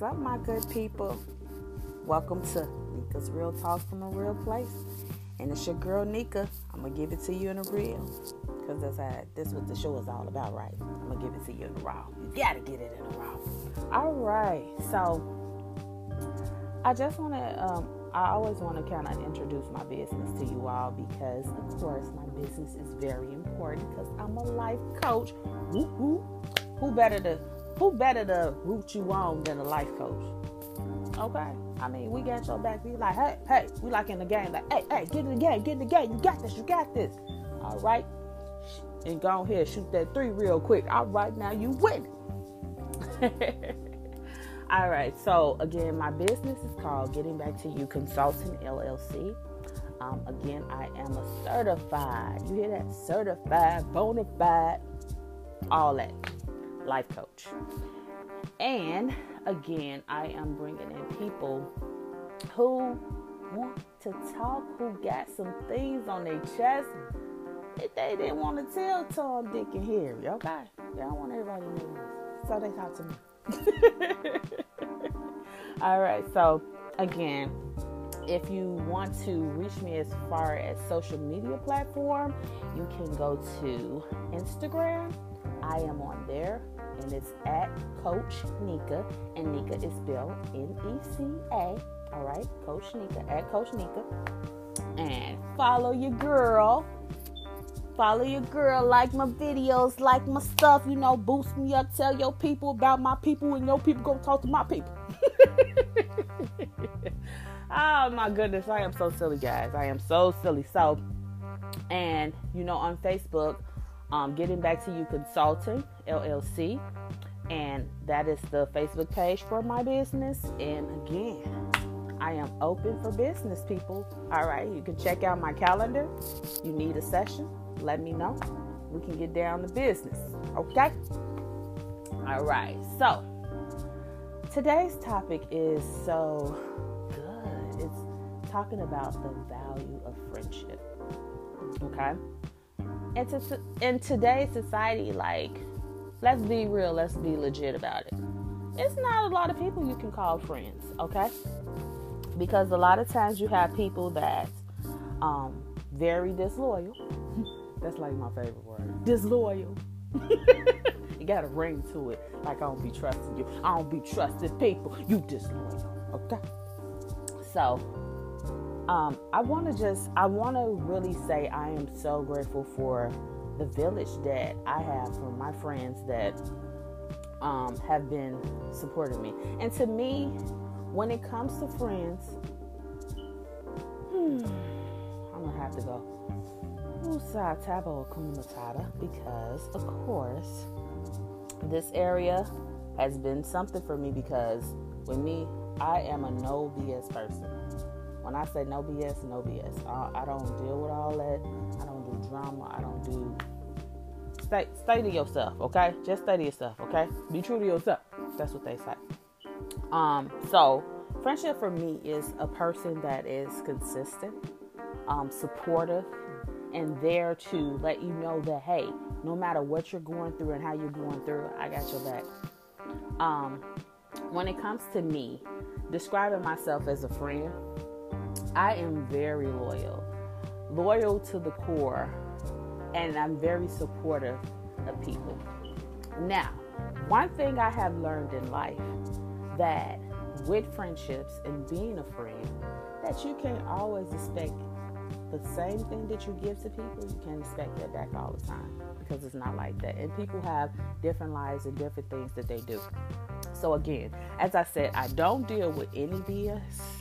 What's up, my good people? Welcome to Nika's Real Talk from a Real Place. And it's your girl Nika. I'm gonna give it to you in a real. Cause that's how this what the show is all about, right? I'm gonna give it to you in a raw. You gotta get it in a raw. Alright, so I just wanna um I always want to kind of introduce my business to you all because, of course, my business is very important because I'm a life coach. Woo-hoo. Who better to who better to root you on than a life coach? Okay. I mean, we got your back. We like, hey, hey, we like in the game, like, hey, hey, get in the game, get in the game. You got this, you got this. All right. And go ahead, shoot that three real quick. All right, now you win. All right. So again, my business is called Getting Back to You Consulting LLC. Um, again, I am a certified. You hear that? Certified, bona fide, all that life coach. And again, I am bringing in people who want to talk, who got some things on their chest that they didn't want to tell Tom, Dick, and Harry. Okay, they don't want everybody to know this, so they talk to me. All right, so again, if you want to reach me as far as social media platform, you can go to Instagram. I am on there and it's at Coach Nika, and Nika is spelled N E C A. All right, Coach Nika at Coach Nika, and follow your girl. Follow your girl, like my videos, like my stuff, you know, boost me up, tell your people about my people, and your people go talk to my people. oh my goodness, I am so silly, guys. I am so silly. So, and you know, on Facebook, um, Getting Back to You Consulting LLC, and that is the Facebook page for my business. And again, I am open for business, people. All right, you can check out my calendar. You need a session, let me know. We can get down to business, okay? All right, so today's topic is so good. It's talking about the value of friendship, okay? And to, in today's society, like, let's be real, let's be legit about it. It's not a lot of people you can call friends, okay? Because a lot of times you have people that um very disloyal. That's like my favorite word. Disloyal. you got a ring to it. Like I don't be trusting you. I don't be trusting people. You disloyal. Okay. So um, I want to just, I want to really say I am so grateful for the village that I have for my friends that um, have been supporting me. And to me, when it comes to friends, hmm, I'm gonna have to go because, of course, this area has been something for me because with me, I am a no BS person. When I say no BS, no BS. I, I don't deal with all that. I don't do drama. I don't do. Stay, stay to yourself, okay? Just stay to yourself, okay? Be true to yourself. That's what they say. Um, so friendship for me is a person that is consistent, um, supportive, and there to let you know that hey, no matter what you're going through and how you're going through, I got your back. Um, when it comes to me, describing myself as a friend, I am very loyal, loyal to the core, and I'm very supportive of people. Now, one thing I have learned in life that with friendships and being a friend, that you can't always expect the same thing that you give to people, you can't expect that back all the time because it's not like that. And people have different lives and different things that they do. So, again, as I said, I don't deal with any BS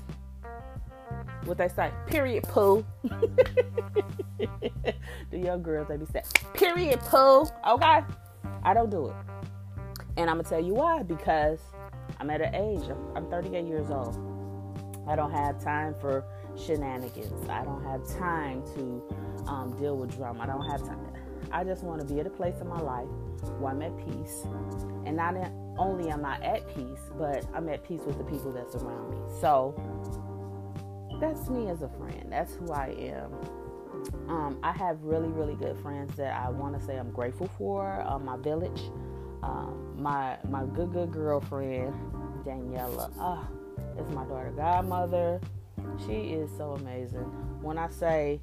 what they say, period poo. the young girls they be saying, period poo. Okay, I don't do it, and I'm gonna tell you why. Because I'm at an age. I'm, I'm 38 years old. I don't have time for shenanigans. I don't have time to um, deal with drama. I don't have time. I just want to be at a place in my life where I'm at peace, and not only am I at peace, but I'm at peace with the people that's around me. So that's me as a friend. That's who I am. Um, I have really, really good friends that I want to say I'm grateful for. Uh, my village, um, my my good, good girlfriend, Daniela. Oh, it's my daughter godmother. She is so amazing. When I say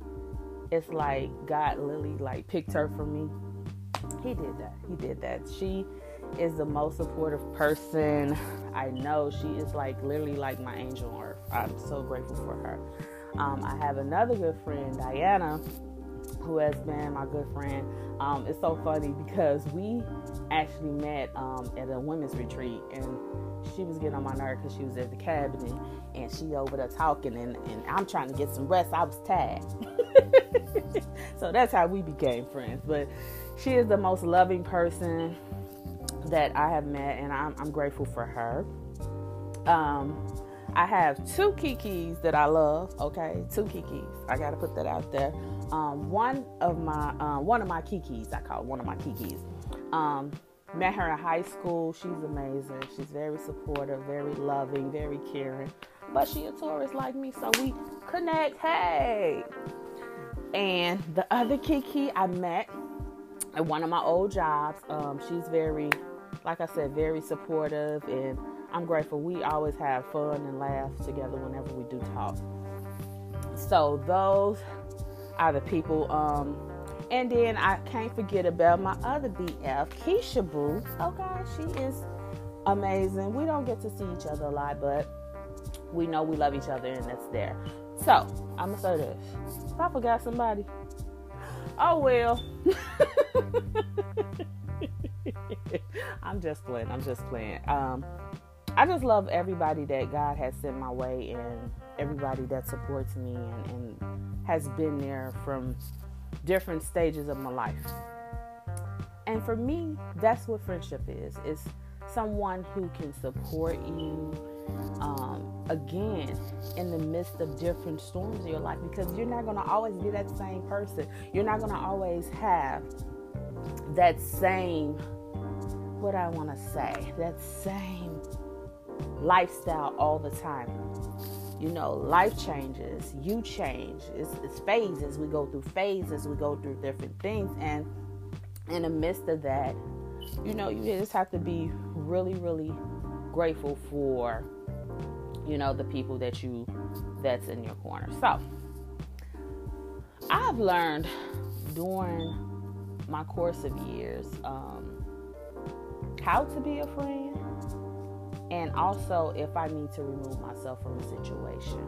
it's like God literally like picked her for me, he did that. He did that. She is the most supportive person I know. She is like literally like my angel on earth. I'm so grateful for her. Um, I have another good friend, Diana, who has been my good friend. Um, it's so funny because we actually met um, at a women's retreat and she was getting on my nerve because she was at the cabinet and she over there talking and, and I'm trying to get some rest. I was tired. so that's how we became friends. But she is the most loving person that I have met and I'm, I'm grateful for her. Um, I have two kikis that I love. Okay, two kikis. I gotta put that out there. Um, one of my uh, one of my kikis, I call it one of my kikis. Um, met her in high school. She's amazing. She's very supportive, very loving, very caring. But she a Taurus like me, so we connect. Hey. And the other Kiki I met at one of my old jobs. Um, she's very, like I said, very supportive and I'm grateful. We always have fun and laugh together whenever we do talk. So those are the people. Um, and then I can't forget about my other BF, Keisha Boo. Oh God, she is amazing. We don't get to see each other a lot, but we know we love each other and that's there. So I'm gonna say this. I forgot somebody, oh well. I'm just playing. I'm just playing. Um, I just love everybody that God has sent my way and everybody that supports me and, and has been there from different stages of my life. And for me, that's what friendship is. It's someone who can support you um, again in the midst of different storms in your life because you're not going to always be that same person. You're not going to always have that same, what I want to say, that same lifestyle all the time. You know, life changes, you change. It's, it's phases. We go through phases, we go through different things. And in the midst of that, you know, you just have to be really, really grateful for, you know, the people that you that's in your corner. So I've learned during my course of years um, how to be a friend and also if I need to remove myself from a situation.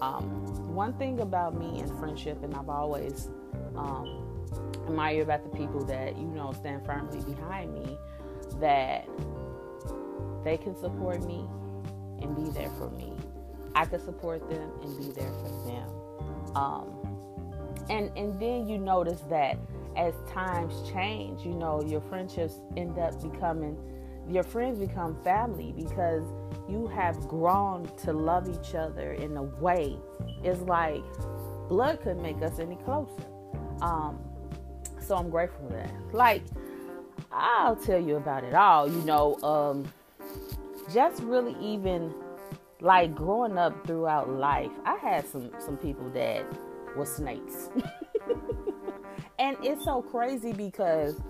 Um, one thing about me and friendship, and I've always um, admired about the people that you know stand firmly behind me, that they can support me and be there for me. I can support them and be there for them. Um, and and then you notice that as times change, you know your friendships end up becoming your friends become family because you have grown to love each other in a way. It's like blood couldn't make us any closer. Um, so I'm grateful for that. Like, I'll tell you about it all. You know, um, just really even like growing up throughout life, I had some some people that were snakes, and it's so crazy because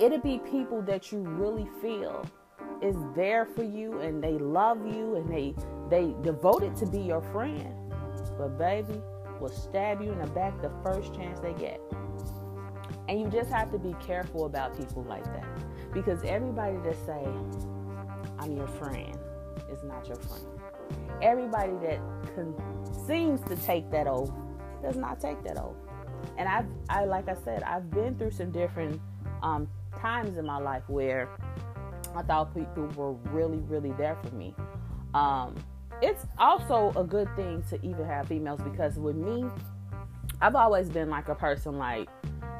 it'll be people that you really feel is there for you and they love you and they they devoted to be your friend. But baby will stab you in the back the first chance they get. And you just have to be careful about people like that. Because everybody that say i'm your friend is not your friend. Everybody that con- seems to take that oath does not take that oath and i've i like i said i've been through some different um, times in my life where I thought people were really, really there for me. Um, it's also a good thing to even have females because with me, I've always been like a person like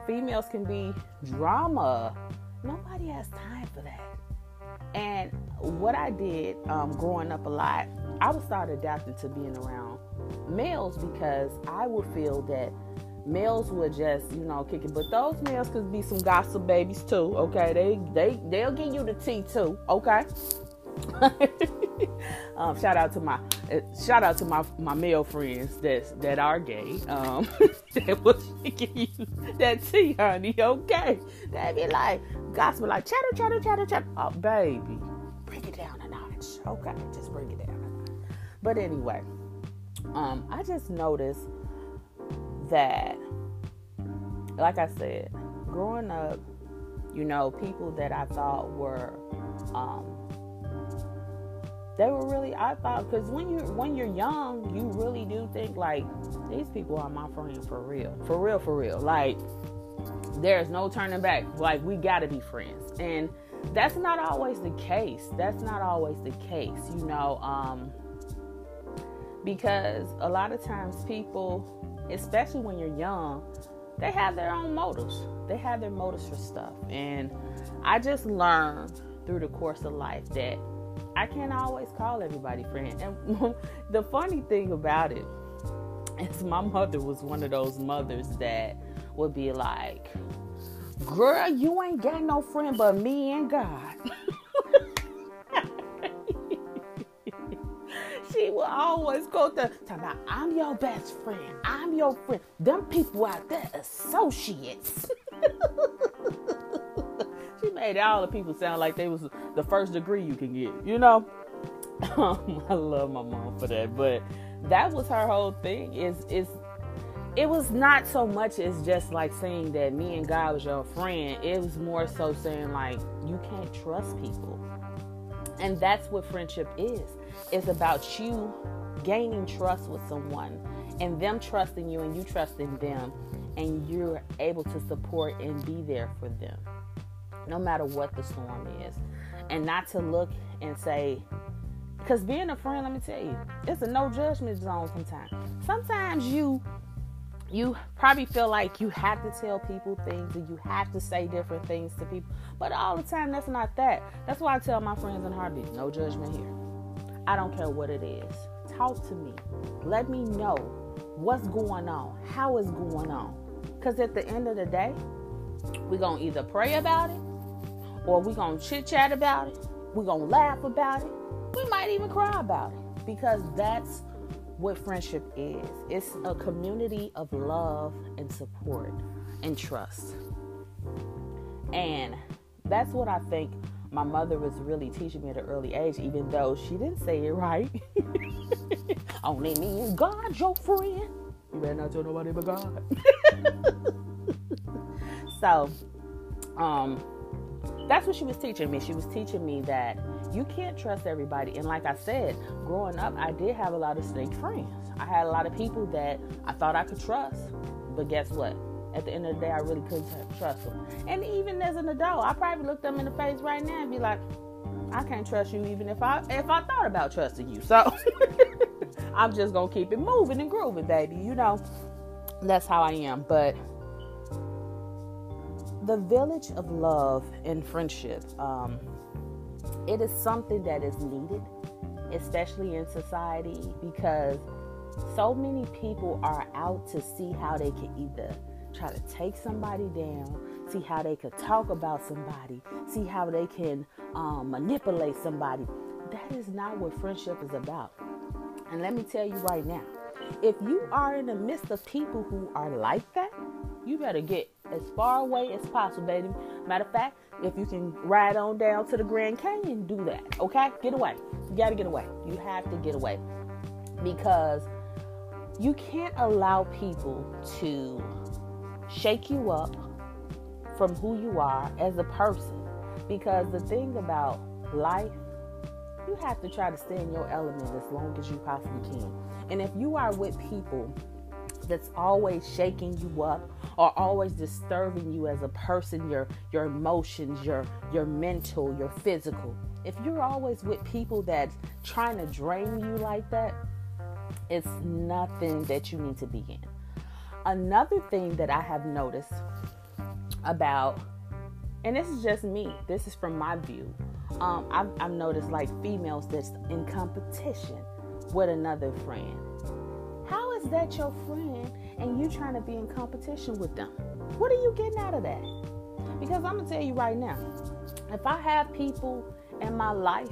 females can be drama. Nobody has time for that. And what I did um, growing up a lot, I would start adapting to being around males because I would feel that males would just you know kick it. But those males could be some gossip babies too okay? They they they'll give you the tea too okay? Um, shout out to my uh, shout out to my my male friends that that are gay um that will give you that tea honey okay? They be like gospel like chatter chatter chatter chatter. Oh baby bring it down a notch Okay, just bring it down. But anyway, um, I just noticed that, like I said, growing up, you know, people that I thought were, um, they were really I thought because when you when you're young, you really do think like these people are my friend for real, for real, for real. Like there's no turning back. Like we got to be friends, and that's not always the case. That's not always the case, you know. Um, because a lot of times people, especially when you're young, they have their own motives. They have their motives for stuff. And I just learned through the course of life that I can't always call everybody friend. And the funny thing about it is my mother was one of those mothers that would be like, Girl, you ain't got no friend but me and God. will always go to talk about I'm your best friend. I'm your friend. Them people out there associates. she made all the people sound like they was the first degree you can get, you know? Um, I love my mom for that. But that was her whole thing is is it was not so much as just like saying that me and God was your friend. It was more so saying like you can't trust people. And that's what friendship is. It's about you gaining trust with someone and them trusting you and you trusting them and you're able to support and be there for them no matter what the storm is. And not to look and say, because being a friend, let me tell you, it's a no judgment zone sometimes. Sometimes you you probably feel like you have to tell people things and you have to say different things to people. But all the time, that's not that. That's why I tell my friends in Heartbeat no judgment here. I don't care what it is. Talk to me. Let me know what's going on, how it's going on. Because at the end of the day, we're going to either pray about it or we're going to chit chat about it. We're going to laugh about it. We might even cry about it because that's what friendship is it's a community of love and support and trust. And that's what I think my mother was really teaching me at an early age, even though she didn't say it right. Only me and God, your friend. You better not tell nobody but God. so, um, that's what she was teaching me. She was teaching me that you can't trust everybody. And like I said, growing up, I did have a lot of snake friends. I had a lot of people that I thought I could trust. But guess what? At the end of the day, I really couldn't trust them. And even as an adult, I probably look them in the face right now and be like, I can't trust you even if I if I thought about trusting you. So I'm just gonna keep it moving and grooving, baby. You know, that's how I am. But the village of love and friendship, um, it is something that is needed, especially in society, because so many people are out to see how they can either try to take somebody down, see how they could talk about somebody, see how they can um, manipulate somebody. That is not what friendship is about. And let me tell you right now, if you are in the midst of people who are like that, you better get as far away as possible, baby. Matter of fact, if you can ride on down to the Grand Canyon, do that. Okay? Get away. You got to get away. You have to get away. Because you can't allow people to shake you up from who you are as a person. Because the thing about life, you have to try to stay in your element as long as you possibly can. And if you are with people that's always shaking you up or always disturbing you as a person, your your emotions, your your mental, your physical. If you're always with people that's trying to drain you like that, it's nothing that you need to be in. Another thing that I have noticed about, and this is just me, this is from my view. Um, I've, I've noticed like females that's in competition with another friend how is that your friend and you trying to be in competition with them? What are you getting out of that? Because I'm going to tell you right now, if I have people in my life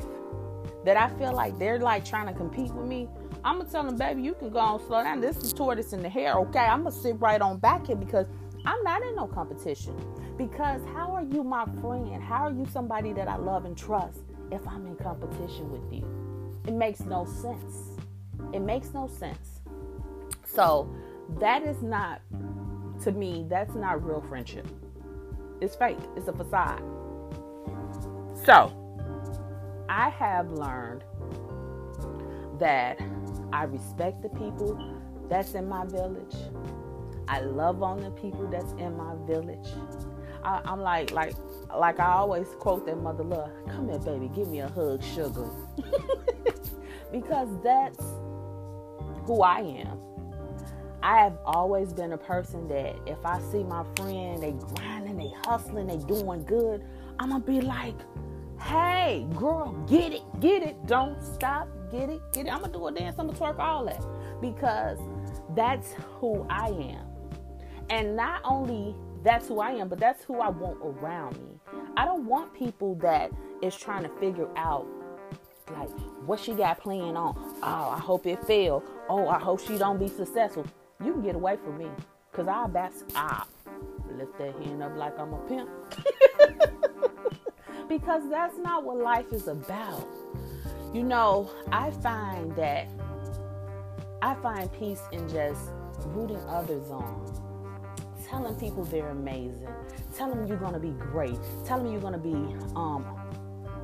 that I feel like they're like trying to compete with me, I'm going to tell them, baby, you can go on slow down. This is tortoise in the hare, okay? I'm going to sit right on back here because I'm not in no competition. Because how are you my friend? How are you somebody that I love and trust if I'm in competition with you? It makes no sense. It makes no sense. So, that is not, to me, that's not real friendship. It's fake, it's a facade. So, I have learned that I respect the people that's in my village. I love on the people that's in my village. I, am like, like, like I always quote that mother love. Come here, baby, give me a hug, sugar, because that's who I am. I have always been a person that if I see my friend, they grinding, they hustling, they doing good, I'm gonna be like, hey, girl, get it, get it, don't stop, get it, get it. I'm gonna do a dance, I'm gonna twerk all that because that's who I am. And not only that's who I am, but that's who I want around me. I don't want people that is trying to figure out like what she got playing on. Oh, I hope it fail. Oh, I hope she don't be successful you can get away from me. Cause I'll back I lift that hand up like I'm a pimp. because that's not what life is about. You know, I find that I find peace in just rooting others on. Telling people they're amazing. Telling them you're gonna be great. Telling them you're gonna be um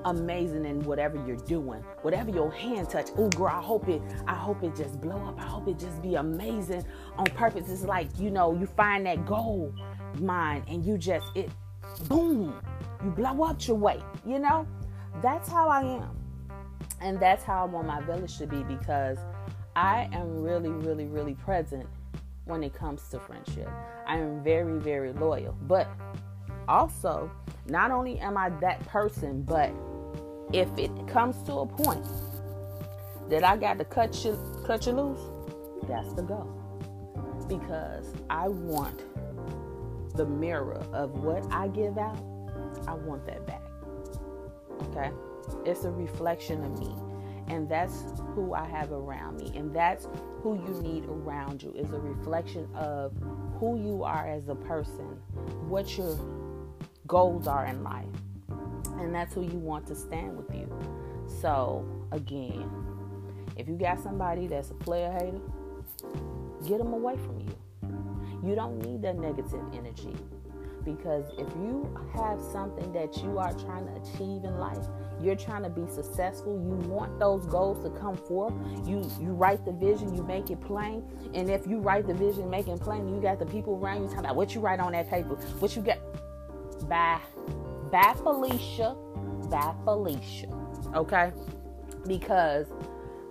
amazing in whatever you're doing. Whatever your hand touch. Oh girl, I hope it I hope it just blow up. I hope it just be amazing on purpose. It's like, you know, you find that goal mine and you just it boom. You blow up your way, you know? That's how I am. And that's how I want my village to be because I am really, really, really present when it comes to friendship. I am very, very loyal. But also, not only am I that person, but if it comes to a point that I got to cut you cut you loose, that's the go. Because I want the mirror of what I give out, I want that back. Okay? It's a reflection of me. And that's who I have around me. And that's who you need around you is a reflection of who you are as a person, what your goals are in life and that's who you want to stand with you. So, again, if you got somebody that's a player hater, get them away from you. You don't need that negative energy because if you have something that you are trying to achieve in life, you're trying to be successful, you want those goals to come forth, you you write the vision, you make it plain, and if you write the vision, make it plain, you got the people around you talking about what you write on that paper, what you got. Bye Bye, Felicia. Bye, Felicia. Okay? Because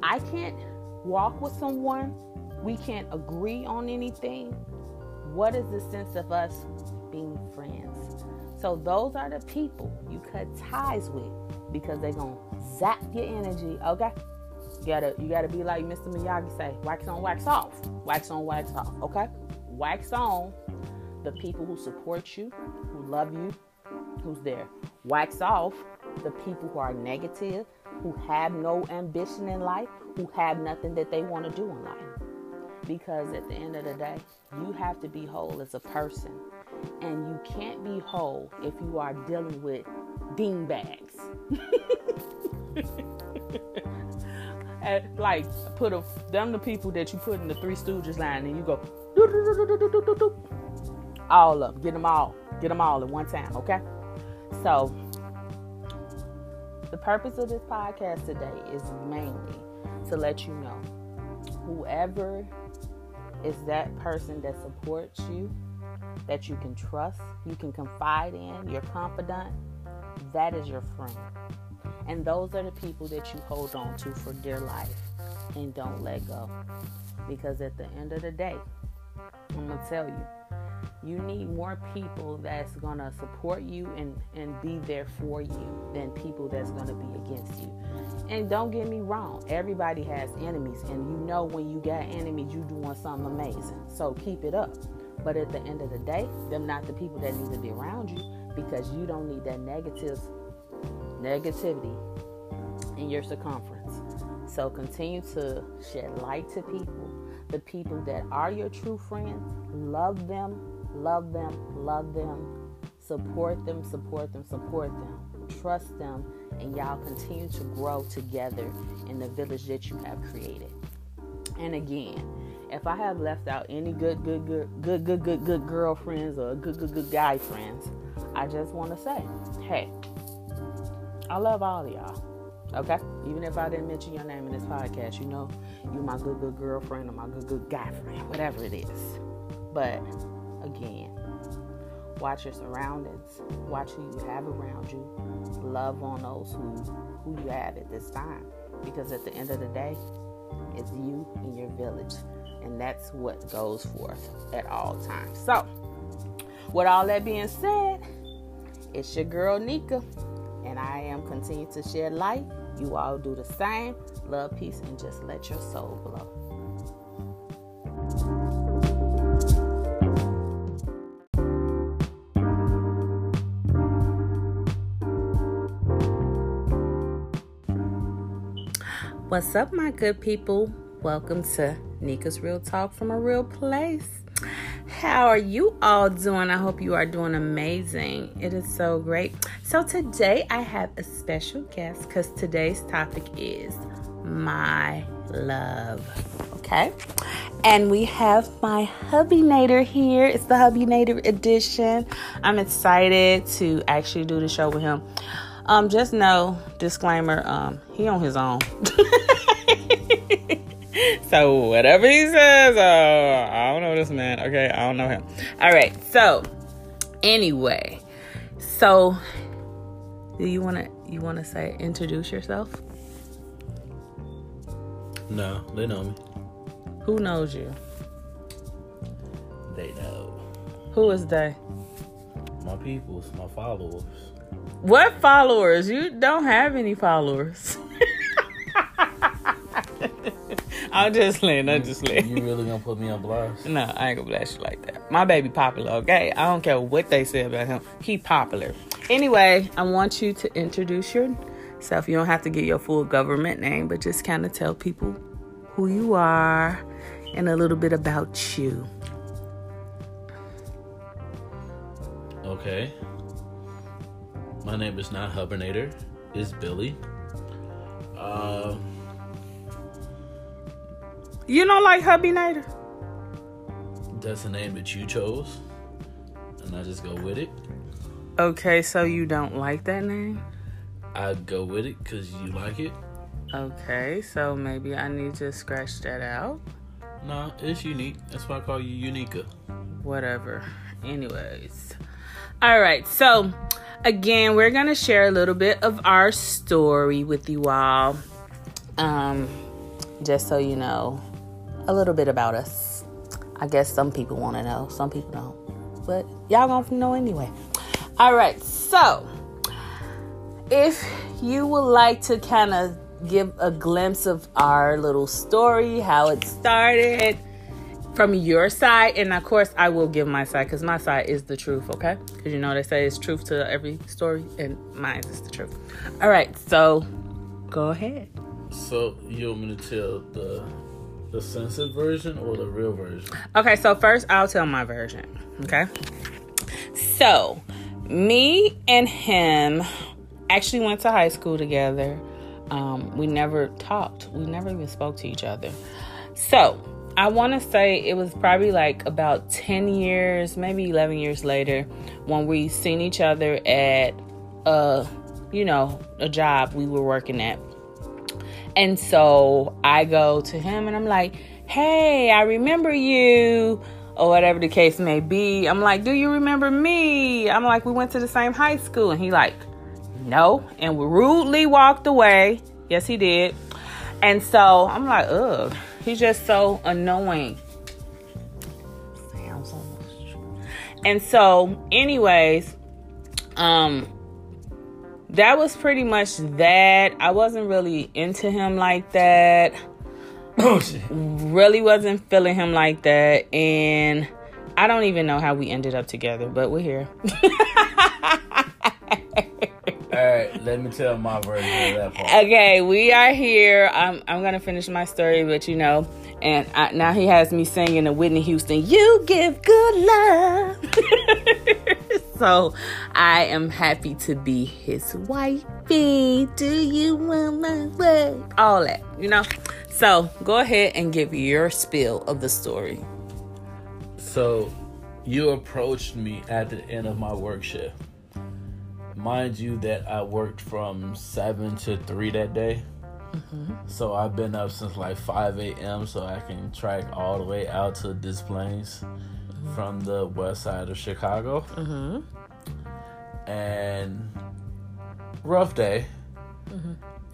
I can't walk with someone, we can't agree on anything. What is the sense of us being friends? So, those are the people you cut ties with because they're to zap your energy. Okay? You gotta, you gotta be like Mr. Miyagi say, wax on, wax off. Wax on, wax off. Okay? Wax on the people who support you, who love you, who's there. Wax off the people who are negative, who have no ambition in life, who have nothing that they want to do in life. Because at the end of the day, you have to be whole as a person. And you can't be whole if you are dealing with beanbags. like put a, them the people that you put in the Three Stooges line, and you go all of them, get them all, get them all at one time, okay? So, the purpose of this podcast today is mainly to let you know whoever is that person that supports you, that you can trust, you can confide in, you're confident, that is your friend. And those are the people that you hold on to for dear life and don't let go. Because at the end of the day, I'm going to tell you, you need more people that's going to support you and, and be there for you than people that's going to be against you. And don't get me wrong, everybody has enemies, and you know when you got enemies, you doing something amazing. So keep it up. But at the end of the day, them not the people that need to be around you because you don't need that negative negativity in your circumference. So continue to shed light to people. The people that are your true friends, love them, Love them, love them, support them, support them, support them. Trust them and y'all continue to grow together in the village that you have created. And again, if I have left out any good, good, good, good, good, good, good girlfriends or good, good, good guy friends, I just want to say, hey, I love all of y'all. Okay? Even if I didn't mention your name in this podcast, you know you're my good, good girlfriend or my good, good guy friend, whatever it is. But again, watch your surroundings, watch who you have around you, love on those who, who you have at this time. Because at the end of the day, it's you and your village. And that's what goes forth at all times. So, with all that being said, it's your girl Nika, and I am continuing to shed light. You all do the same. Love, peace, and just let your soul glow. What's up, my good people? Welcome to Nika's Real Talk from a Real Place. How are you all doing? I hope you are doing amazing. It is so great. So, today I have a special guest because today's topic is my love. Okay. And we have my hubby Nader here. It's the hubby Nader edition. I'm excited to actually do the show with him. Um, just know, disclaimer, um, he on his own. so whatever he says, uh, I don't know this man. Okay, I don't know him. All right. So anyway, so do you wanna you wanna say introduce yourself? No, they know me. Who knows you? They know. Who is they? My peoples, my followers. What followers? You don't have any followers. I'm just playing. I'm just playing. You really gonna put me on blast? No, I ain't gonna blast you like that. My baby popular, okay? I don't care what they say about him. He popular. Anyway, I want you to introduce yourself. You don't have to get your full government name, but just kind of tell people who you are and a little bit about you. Okay. My name is not Hubernator. It's Billy. Uh, You don't like Hubby Nader? that's the name that you chose, and I just go with it. Okay, so you don't like that name? I go with it because you like it. Okay, so maybe I need to scratch that out. No, it's unique. That's why I call you Unica. whatever. Anyways, all right. So, again, we're gonna share a little bit of our story with you all, um, just so you know a little bit about us. I guess some people want to know, some people don't, but y'all gonna know anyway. All right. So, if you would like to kind of give a glimpse of our little story, how it started from your side, and of course, I will give my side because my side is the truth, okay? Because you know they say it's truth to every story, and mine is the truth. All right, so go ahead. So you want me to tell the the censored version or the real version? Okay, so first I'll tell my version, okay? So, me and him actually went to high school together. Um, we never talked, we never even spoke to each other. So, I want to say it was probably like about 10 years, maybe 11 years later, when we seen each other at a, you know, a job we were working at. And so I go to him and I'm like, hey, I remember you, or whatever the case may be. I'm like, do you remember me? I'm like, we went to the same high school. And he like, no. And we rudely walked away. Yes, he did. And so I'm like, ugh, he's just so annoying. Sounds almost true. And so, anyways, um, that was pretty much that. I wasn't really into him like that. Oh shit. Really wasn't feeling him like that. And I don't even know how we ended up together, but we're here. All right, let me tell my version of that part. okay, we are here. I'm, I'm going to finish my story, but you know, and I, now he has me singing the Whitney Houston, You Give Good Love. so I am happy to be his wifey. Do you want my wife? All that, you know. So go ahead and give your spill of the story. So, you approached me at the end of my work shift. Mind you, that I worked from 7 to 3 that day. Mm-hmm. So, I've been up since like 5 a.m. so I can track all the way out to Des Plaines mm-hmm. from the west side of Chicago. Mm-hmm. And rough day.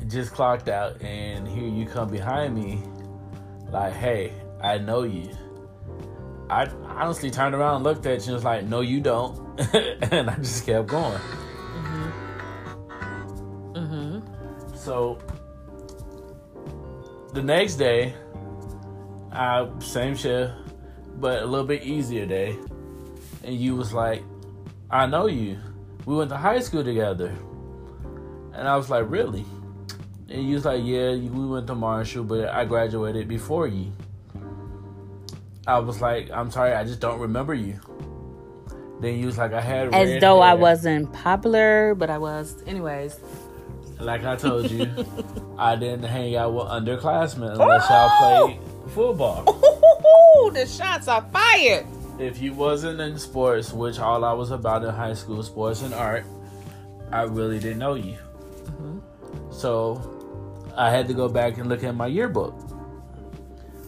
Just clocked out, and here you come behind me, like, hey, I know you. I honestly turned around and looked at you and was like, no, you don't. and I just kept going. So the next day, I same shift, but a little bit easier day. And you was like, I know you. We went to high school together. And I was like, really? And you was like, yeah, we went to Marshall, but I graduated before you. I was like, I'm sorry, I just don't remember you. Then you was like, I had As though I wasn't popular, but I was. Anyways. Like I told you, I didn't hang out with underclassmen oh! unless y'all played football. Ooh, the shots are fired. If you wasn't in sports, which all I was about in high school, sports and art, I really didn't know you. Mm-hmm. So I had to go back and look at my yearbook.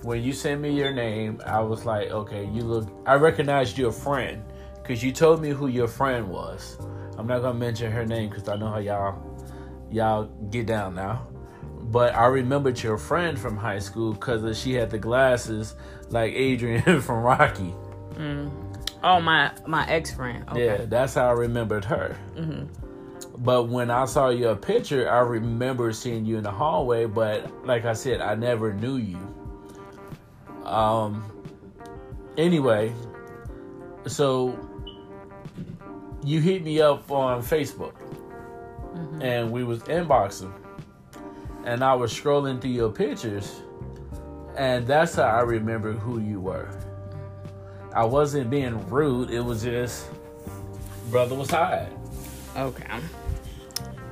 When you sent me your name, I was like, okay, you look. I recognized your friend because you told me who your friend was. I'm not gonna mention her name because I know how y'all y'all get down now. But I remembered your friend from high school because she had the glasses like Adrian from Rocky. Oh, my my ex friend. Okay. Yeah, that's how I remembered her. But when I saw your picture, I remember seeing you in the hallway. But like I said, I never knew you. Um. Anyway, so you hit me up on Facebook, and we was inboxing, and I was scrolling through your pictures, and that's how I remember who you were. I wasn't being rude. It was just brother was tired. Okay.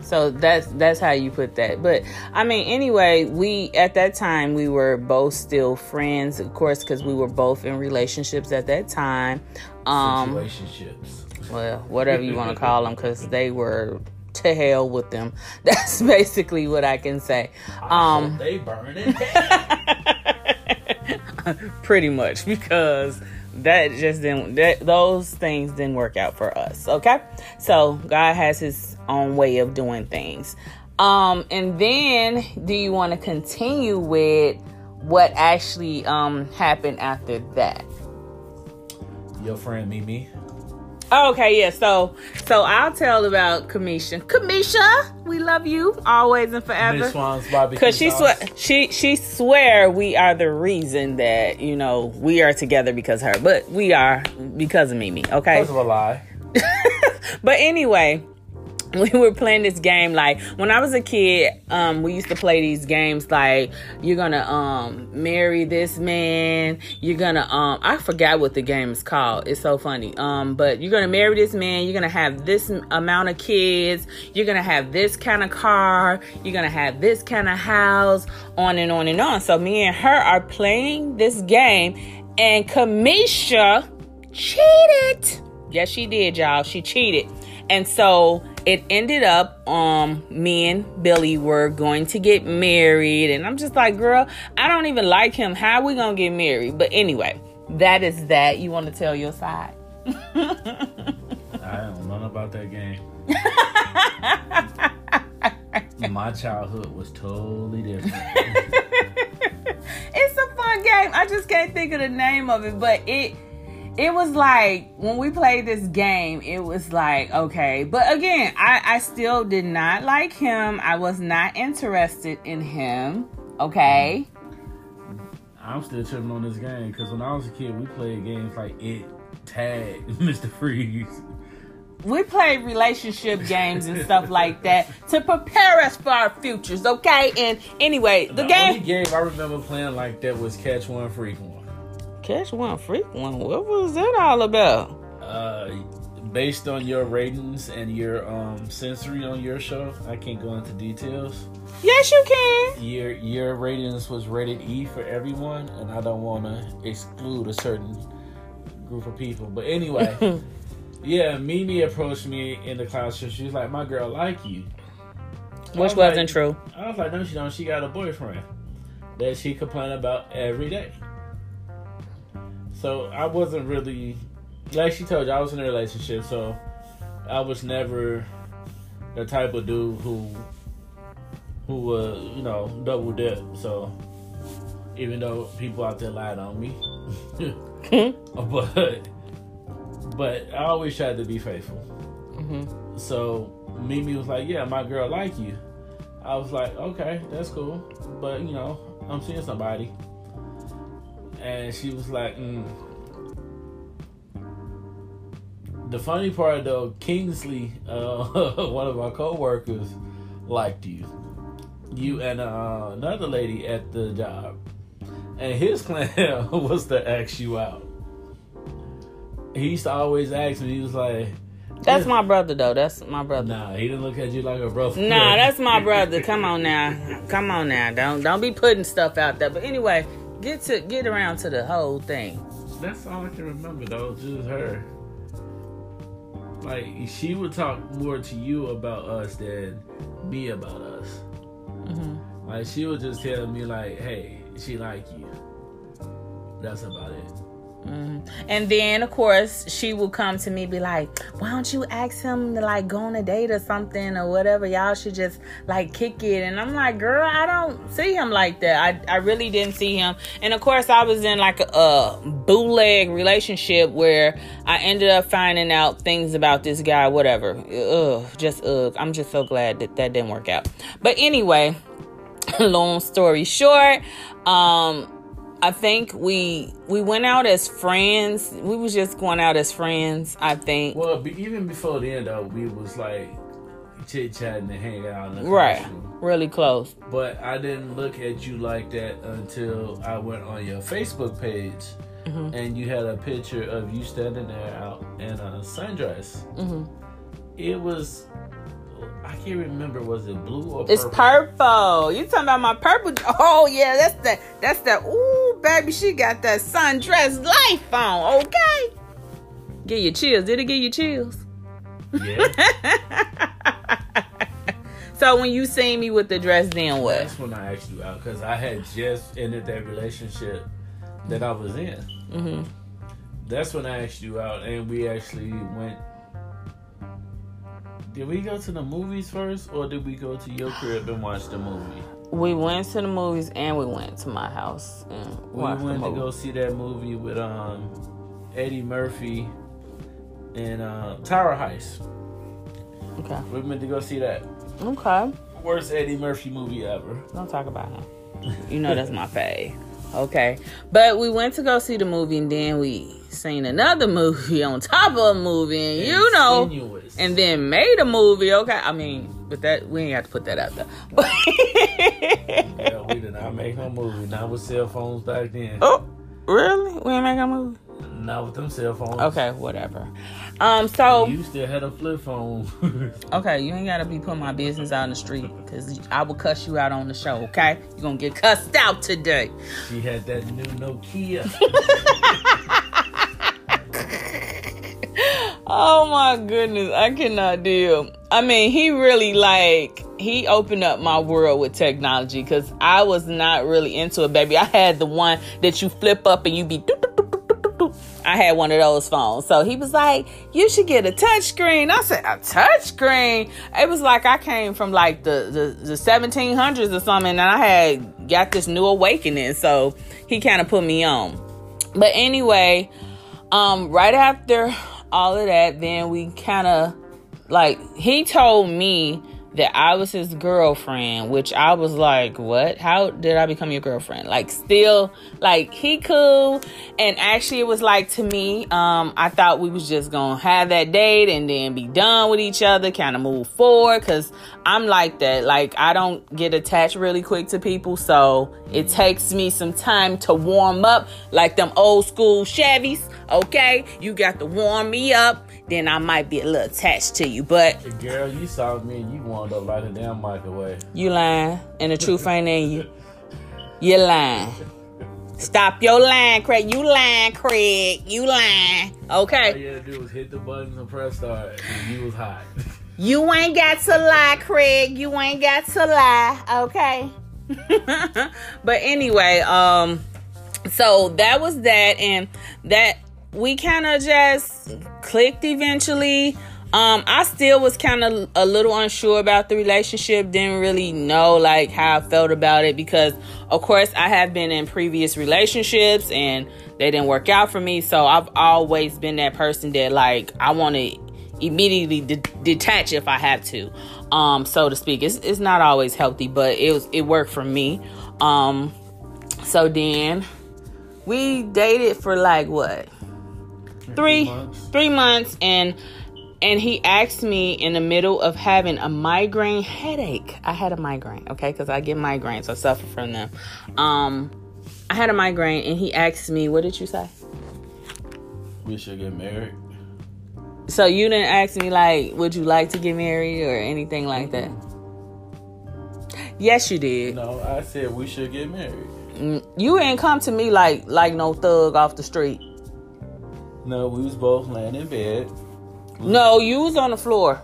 So that's that's how you put that. But I mean, anyway, we at that time we were both still friends, of course, because we were both in relationships at that time. Um, Situationships. well, whatever you want to call them, because they were to hell with them. That's basically what I can say. Um, they burn hell. pretty much because that just didn't that those things didn't work out for us okay so god has his own way of doing things um and then do you want to continue with what actually um happened after that Your friend Mimi. Okay, yeah. So, so I'll tell about Kamisha. Kamisha, we love you always and forever. Miss Swan's barbecue Cause she swear she she swear we are the reason that you know we are together because of her, but we are because of Mimi. Okay, First of a lie. but anyway, we were playing this game like when I was a kid. Um, we used to play these games like you're gonna um marry this man. You're gonna um I forgot what the game is called. It's so funny. Um, but you're gonna marry this man. You're gonna have this amount of kids. You're gonna have this kind of car. You're gonna have this kind of house. On and on and on. So me and her are playing this game, and Kamisha cheated. Yes, she did, y'all. She cheated. And so it ended up um me and Billy were going to get married and I'm just like, "Girl, I don't even like him. How we going to get married?" But anyway, that is that. You want to tell your side? I don't know about that game. My childhood was totally different. it's a fun game. I just can't think of the name of it, but it it was like when we played this game, it was like okay. But again, I I still did not like him. I was not interested in him. Okay. I'm still tripping on this game because when I was a kid, we played games like it, tag, Mr. Freeze. We played relationship games and stuff like that to prepare us for our futures, okay? And anyway, the, The game only game I remember playing like that was Catch One Freak One. Catch one freak one. What was that all about? Uh, based on your ratings and your um sensory on your show, I can't go into details. Yes, you can. Your your ratings was rated E for everyone, and I don't want to exclude a certain group of people. But anyway, yeah, Mimi approached me in the classroom. She was like, "My girl like you," Which was wasn't like- true. I was like, "No, she don't. She got a boyfriend that she complain about every day." So I wasn't really like she told you. I was in a relationship, so I was never the type of dude who who would you know double dip. So even though people out there lied on me, but but I always tried to be faithful. hmm So Mimi was like, "Yeah, my girl like you." I was like, "Okay, that's cool," but you know, I'm seeing somebody, and she was like, mm. "The funny part though, Kingsley, uh, one of our coworkers, liked you, you and uh, another lady at the job, and his plan was to ask you out." He used to always ask me. He was like. That's my brother, though. That's my brother. Nah, he didn't look at you like a brother. Nah, that's my brother. Come on now. Come on now. Don't don't be putting stuff out there. But anyway, get to get around to the whole thing. That's all I can remember though, just her. Like she would talk more to you about us than me about us. hmm Like she would just tell me like, "Hey, she like you." That's about it. Hmm And then of course she will come to me be like, "Why don't you ask him to like go on a date or something or whatever? Y'all should just like kick it." And I'm like, "Girl, I don't see him like that. I I really didn't see him." And of course I was in like a, a bootleg relationship where I ended up finding out things about this guy, whatever. Ugh, just ugh. I'm just so glad that that didn't work out. But anyway, long story short, um I think we we went out as friends. We was just going out as friends, I think. Well, be, even before then though, we was like chit chatting and hanging out in the Right. classroom. Really close. But I didn't look at you like that until I went on your Facebook page. Mhm. And you had a picture of you standing there out in a sundress. hmm It was, I can't remember, was it blue or Purple? It's purple? You talking about my purple? Oh yeah, that's the that's the ooh baby. She got that sundress life on. Okay. get you chills. Did it give you chills? Yeah. so when you seen me with the dress, then what? That's when I asked you out because I had just ended that relationship that I was in. hmm That's when I asked you out, and we actually went. Did we go to the movies first, or did we go to your crib and watch the movie? We went to the movies and we went to my house and We went to go see that movie with um Eddie Murphy and uh, Tower Heist. Okay. We went to go see that. Okay. Worst Eddie Murphy movie ever. Don't talk about him. You know that's my fave. Okay. But we went to go see the movie and then we seen another movie on top of a movie and you know and then made a movie, okay? I mean, but that we ain't have to put that out there. But yeah, we did not make no movie. Not with cell phones back then. Oh, really? We ain't make a movie? Not with them cell phones. Okay, whatever. Um, so You still had a flip phone. Okay, you ain't gotta be putting my business out in the street because I will cuss you out on the show, okay? You're gonna get cussed out today. she had that new Nokia. Oh my goodness, I cannot deal. I mean, he really like, he opened up my world with technology because I was not really into it, baby. I had the one that you flip up and you be. I had one of those phones. So he was like, You should get a touch screen. I said, A touch screen? It was like I came from like the, the, the 1700s or something, and I had got this new awakening. So he kind of put me on. But anyway, um, right after all of that, then we kind of like he told me that I was his girlfriend, which I was like, "What? How did I become your girlfriend?" Like, still, like he cool, and actually, it was like to me, um, I thought we was just gonna have that date and then be done with each other, kind of move forward, cause I'm like that. Like, I don't get attached really quick to people, so it takes me some time to warm up, like them old school Chevys. Okay, you got to warm me up then I might be a little attached to you. But Girl, you saw me and you wound up like a damn microwave. you lying, and the truth ain't in you. You lying. Stop your lying, Craig. You lying, Craig. You lying. Okay. All you had to do was hit the buttons and press start, and you was hot. You ain't got to lie, Craig. You ain't got to lie, okay? but anyway, um, so that was that, and that we kind of just clicked eventually. Um, I still was kind of a little unsure about the relationship. Didn't really know like how I felt about it because, of course, I have been in previous relationships and they didn't work out for me. So I've always been that person that like I want to immediately de- detach if I have to, um, so to speak. It's it's not always healthy, but it was it worked for me. Um, so then we dated for like what three months. three months and and he asked me in the middle of having a migraine headache. I had a migraine okay because i get migraines i suffer from them. Um i had a migraine and he asked me what did you say? We should get married. so you didn't ask me like would you like to get married? or anything like that? Yes you did. No, I said we should get married. Mm, you ain't come to me like like no thug off the street No, we was both laying in bed. no you was on the floor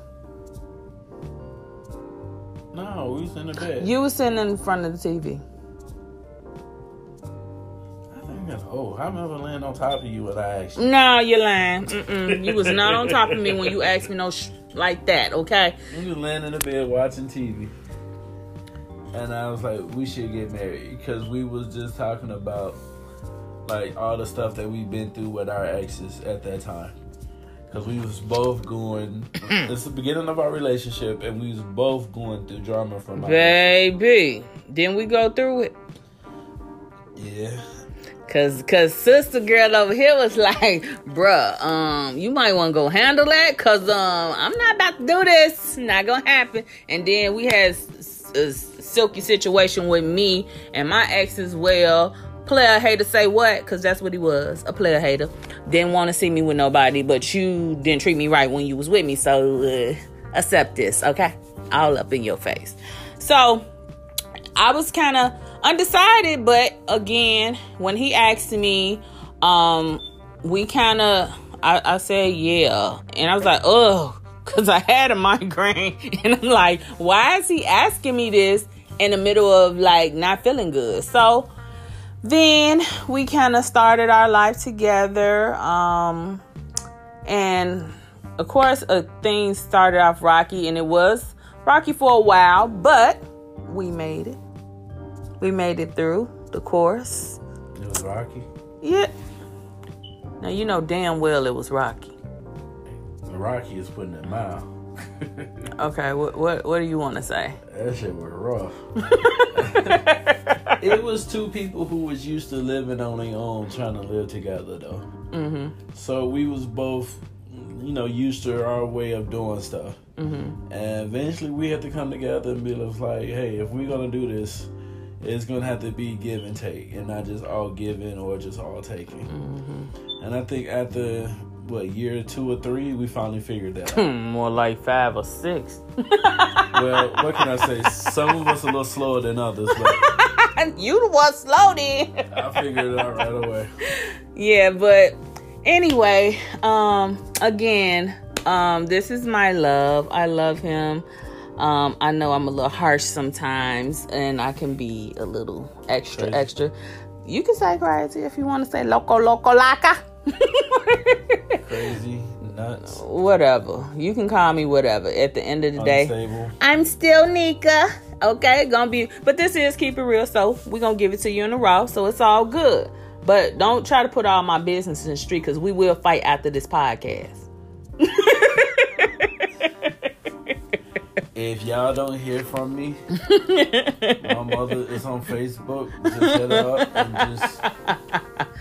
No, we was in the bed. you was sitting in front of the tv I think that's old. I remember laying on top of you when I asked you. No, you're lying. Mm-mm. You was not on top of me when you asked me no sh- like that. Okay. We was laying in the bed watching TV. And I was like, we should get married. Because we was just talking about, like, all the stuff that we've been through with our exes at that time. Because we was both going, it's the beginning of our relationship, and we was both going through drama from our Baby, didn't we go through it? Yeah. Cause, cause sister girl over here was like, bruh, um, you might want to go handle that, cause um, I'm not about to do this. Not gonna happen. And then we had a silky situation with me and my ex as well. Player hater, say what? Cause that's what he was, a player hater. Didn't want to see me with nobody, but you didn't treat me right when you was with me. So uh, accept this, okay? All up in your face. So I was kind of undecided, but again, when he asked me, um, we kind of, I, I said yeah, and I was like, oh, because I had a migraine, and I'm like, why is he asking me this in the middle of like not feeling good? So then we kind of started our life together, um, and of course, uh, things started off rocky, and it was rocky for a while, but we made it. We made it through the course. It was Rocky. Yeah. Now you know damn well it was rocky. Rocky is putting it mild. Okay, what what what do you want to say? That shit was rough. it was two people who was used to living on their own trying to live together though. Mm-hmm. So we was both, you know, used to our way of doing stuff. Mm-hmm. And eventually we had to come together and be like, hey, if we're gonna do this, it's gonna have to be give and take, and not just all giving or just all taking. Mm-hmm. And I think after what year two or three, we finally figured that out. More like five or six. well, what can I say? Some of us a little slower than others, but you the one slow then. I figured it out right away. yeah, but anyway, um, again, um, this is my love. I love him. Um, I know I'm a little harsh sometimes, and I can be a little extra, Crazy. extra. You can say crazy if you want to say loco, loco, laca. Crazy, nuts, whatever. You can call me whatever. At the end of the day. I'm still Nika. Okay, gonna be, but this is keep it real. So we're gonna give it to you in a raw. So it's all good. But don't try to put all my business in the street because we will fight after this podcast. If y'all don't hear from me, my mother is on Facebook. Just hit up and just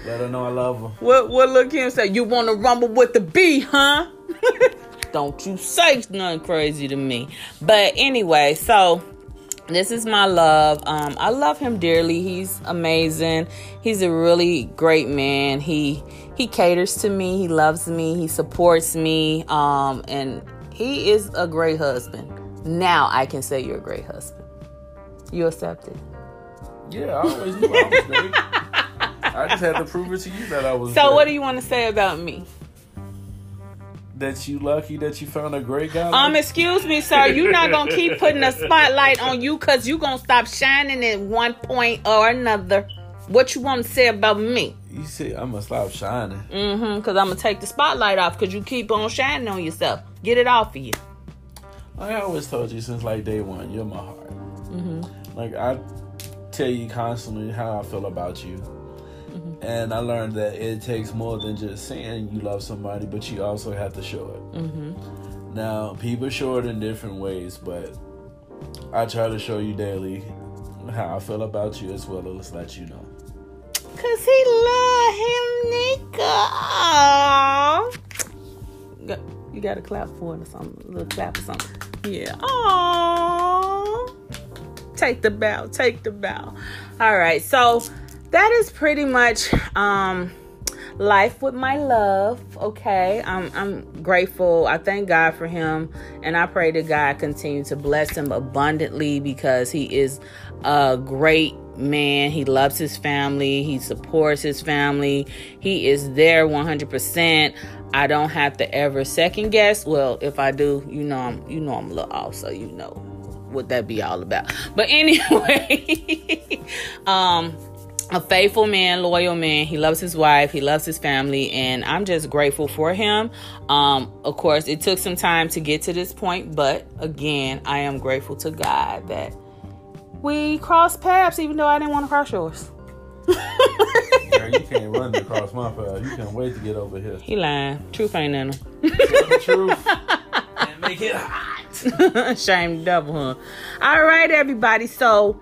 let her know I love her. What what look him say? You want to rumble with the B, huh? Don't you say nothing crazy to me. But anyway, so this is my love. Um, I love him dearly. He's amazing. He's a really great man. He he caters to me. He loves me. He supports me. Um, and he is a great husband. Now I can say you're a great husband. You accept it? Yeah, I always knew I was great. I just had to prove it to you that I was. So, great. what do you want to say about me? That you lucky that you found a great guy. Um, like- excuse me, sir. You're not gonna keep putting a spotlight on you because you gonna stop shining at one point or another. What you want to say about me? you see, I'm gonna stop shining. Mm-hmm. Because I'm gonna take the spotlight off because you keep on shining on yourself. Get it off of you. I always told you since like day one, you're my heart. Mm-hmm. Like I tell you constantly how I feel about you. And I learned that it takes more than just saying you love somebody, but you also have to show it. Mm-hmm. Now, people show it in different ways, but I try to show you daily how I feel about you as well as let you know. Cause he love him, nigga. You got to clap for it or something. A little clap or something. Yeah. Aww. Take the bow. Take the bow. All right. So that is pretty much um life with my love. Okay. I'm I'm grateful. I thank God for him. And I pray that God continue to bless him abundantly because he is a great man. He loves his family. He supports his family. He is there 100%. I don't have to ever second guess. Well, if I do, you know I'm you know I'm a little off, so you know what that be all about. But anyway, um a faithful man, loyal man. He loves his wife, he loves his family, and I'm just grateful for him. Um, of course, it took some time to get to this point, but again, I am grateful to God that we crossed paths, even though I didn't want to cross yours. Girl, you can't run across my path. You can't wait to get over here. He lying. Truth ain't in him. Truth and make it hot. Shame double, huh? All right, everybody. So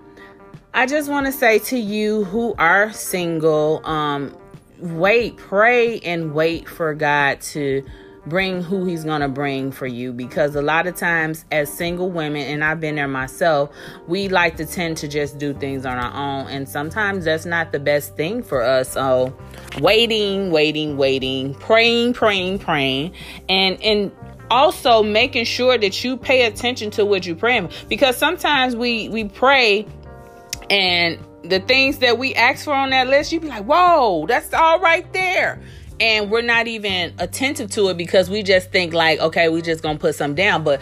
I just want to say to you who are single, um, wait, pray and wait for God to bring who he's going to bring for you because a lot of times as single women and I've been there myself we like to tend to just do things on our own and sometimes that's not the best thing for us. So waiting waiting waiting praying praying praying and and also making sure that you pay attention to what you're praying because sometimes we we pray and the things that we ask for on that list you'd be like whoa that's all right there and we're not even attentive to it because we just think like okay we just gonna put some down but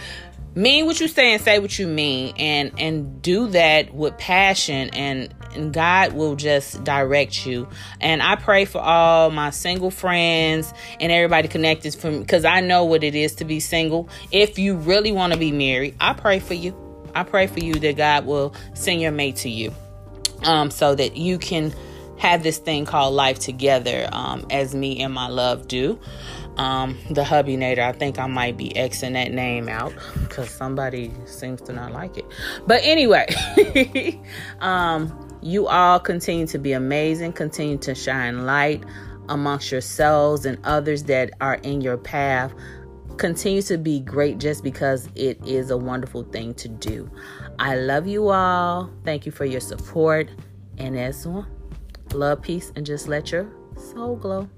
mean what you say and say what you mean and and do that with passion and and God will just direct you. And I pray for all my single friends and everybody connected from because I know what it is to be single. If you really want to be married, I pray for you. I pray for you that God will send your mate to you. Um, so that you can have this thing called life together, um, as me and my love do. Um, the hubby nader, I think I might be Xing that name out because somebody seems to not like it. But anyway, um, you all continue to be amazing, continue to shine light amongst yourselves and others that are in your path. Continue to be great just because it is a wonderful thing to do. I love you all. Thank you for your support. And as one, love, peace, and just let your soul glow.